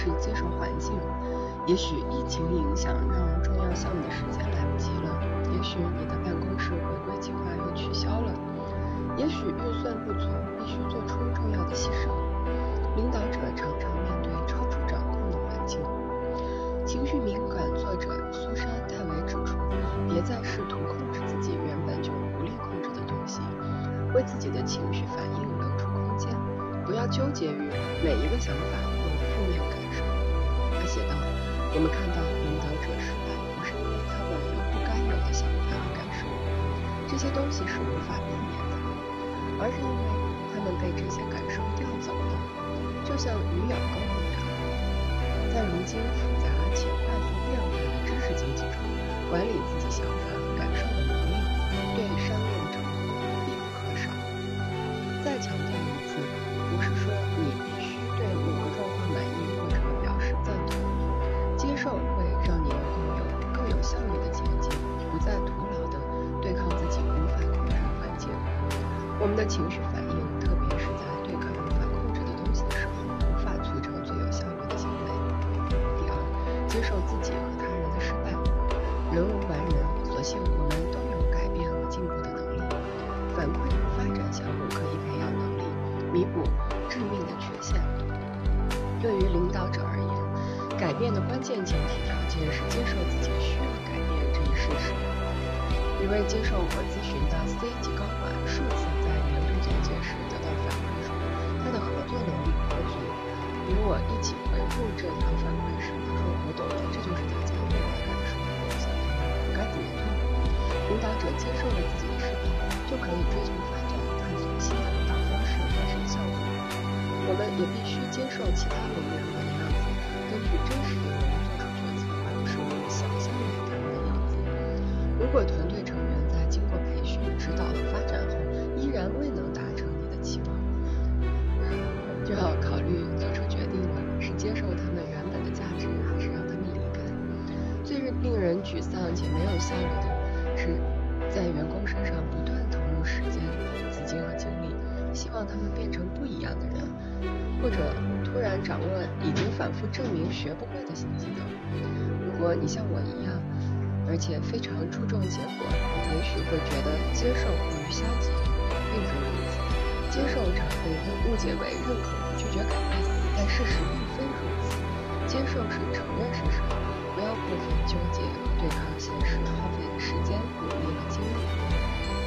是接受环境。也许疫情影响让重要项目的时间来不及了，也许你的办公室回归计划又取消了，也许预算不足，必须做出重要的牺牲。领导者常常面对超出掌控的环境。情绪敏感作者苏珊·戴维指出，别再试图控制自己原本就无力控制的东西，为自己的情绪反应留出空间，不要纠结于每一个想法。：“我们看到领导者失败，不是因为他们有不该有的想法和感受，这些东西是无法避免的，而是因为他们被这些感受调走了，就像鱼咬钩一样。在如今复杂且快速变化的知识经济中，管理自己想法们的情绪反应，特别是在对抗无法控制的东西的时候，无法促成最有效率的行为。第二，接受自己和他人的失败。人无完人，所幸我们都有改变和进步的能力。反馈和发展项目可以培养能力，弥补致命的缺陷。对于领导者而言，改变的关键前提条件是接受自己需要改变这一事实。一位接受我咨询的我一起回顾这条反馈时，他说：“我懂了，这就是大家对我的感受。我想我该怎么做？”领导者接受了自己的失败，就可以追求发展，探索新的领导方式，改善效果。我们也必须接受其他人员的样子，根据真实的人做出决策，而不是我们想象的他们的样子。如果团队令人沮丧且没有效率的是，在员工身上不断投入时间、资金和精力，希望他们变成不一样的人，或者突然掌握已经反复证明学不会的新技能。如果你像我一样，而且非常注重结果，也许会觉得接受过于消极，并非如此。接受常被人误解为认可和拒绝改变，但事实并非如此。接受是承认事实，不要过分纠结现实耗费的时间、努力和精力。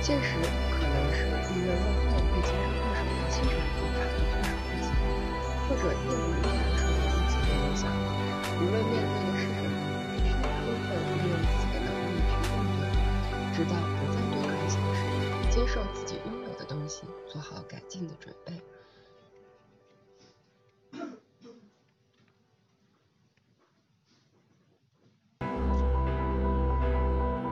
现实可能是利润落后、被竞争对手的欺诈和大的对手关系，或者业务依然受到疫情的影响。无论面对的是什么，必须充分利用自己的能力去应对，直到不再对抗现实，接受自己拥有的东西，做好改进的准备。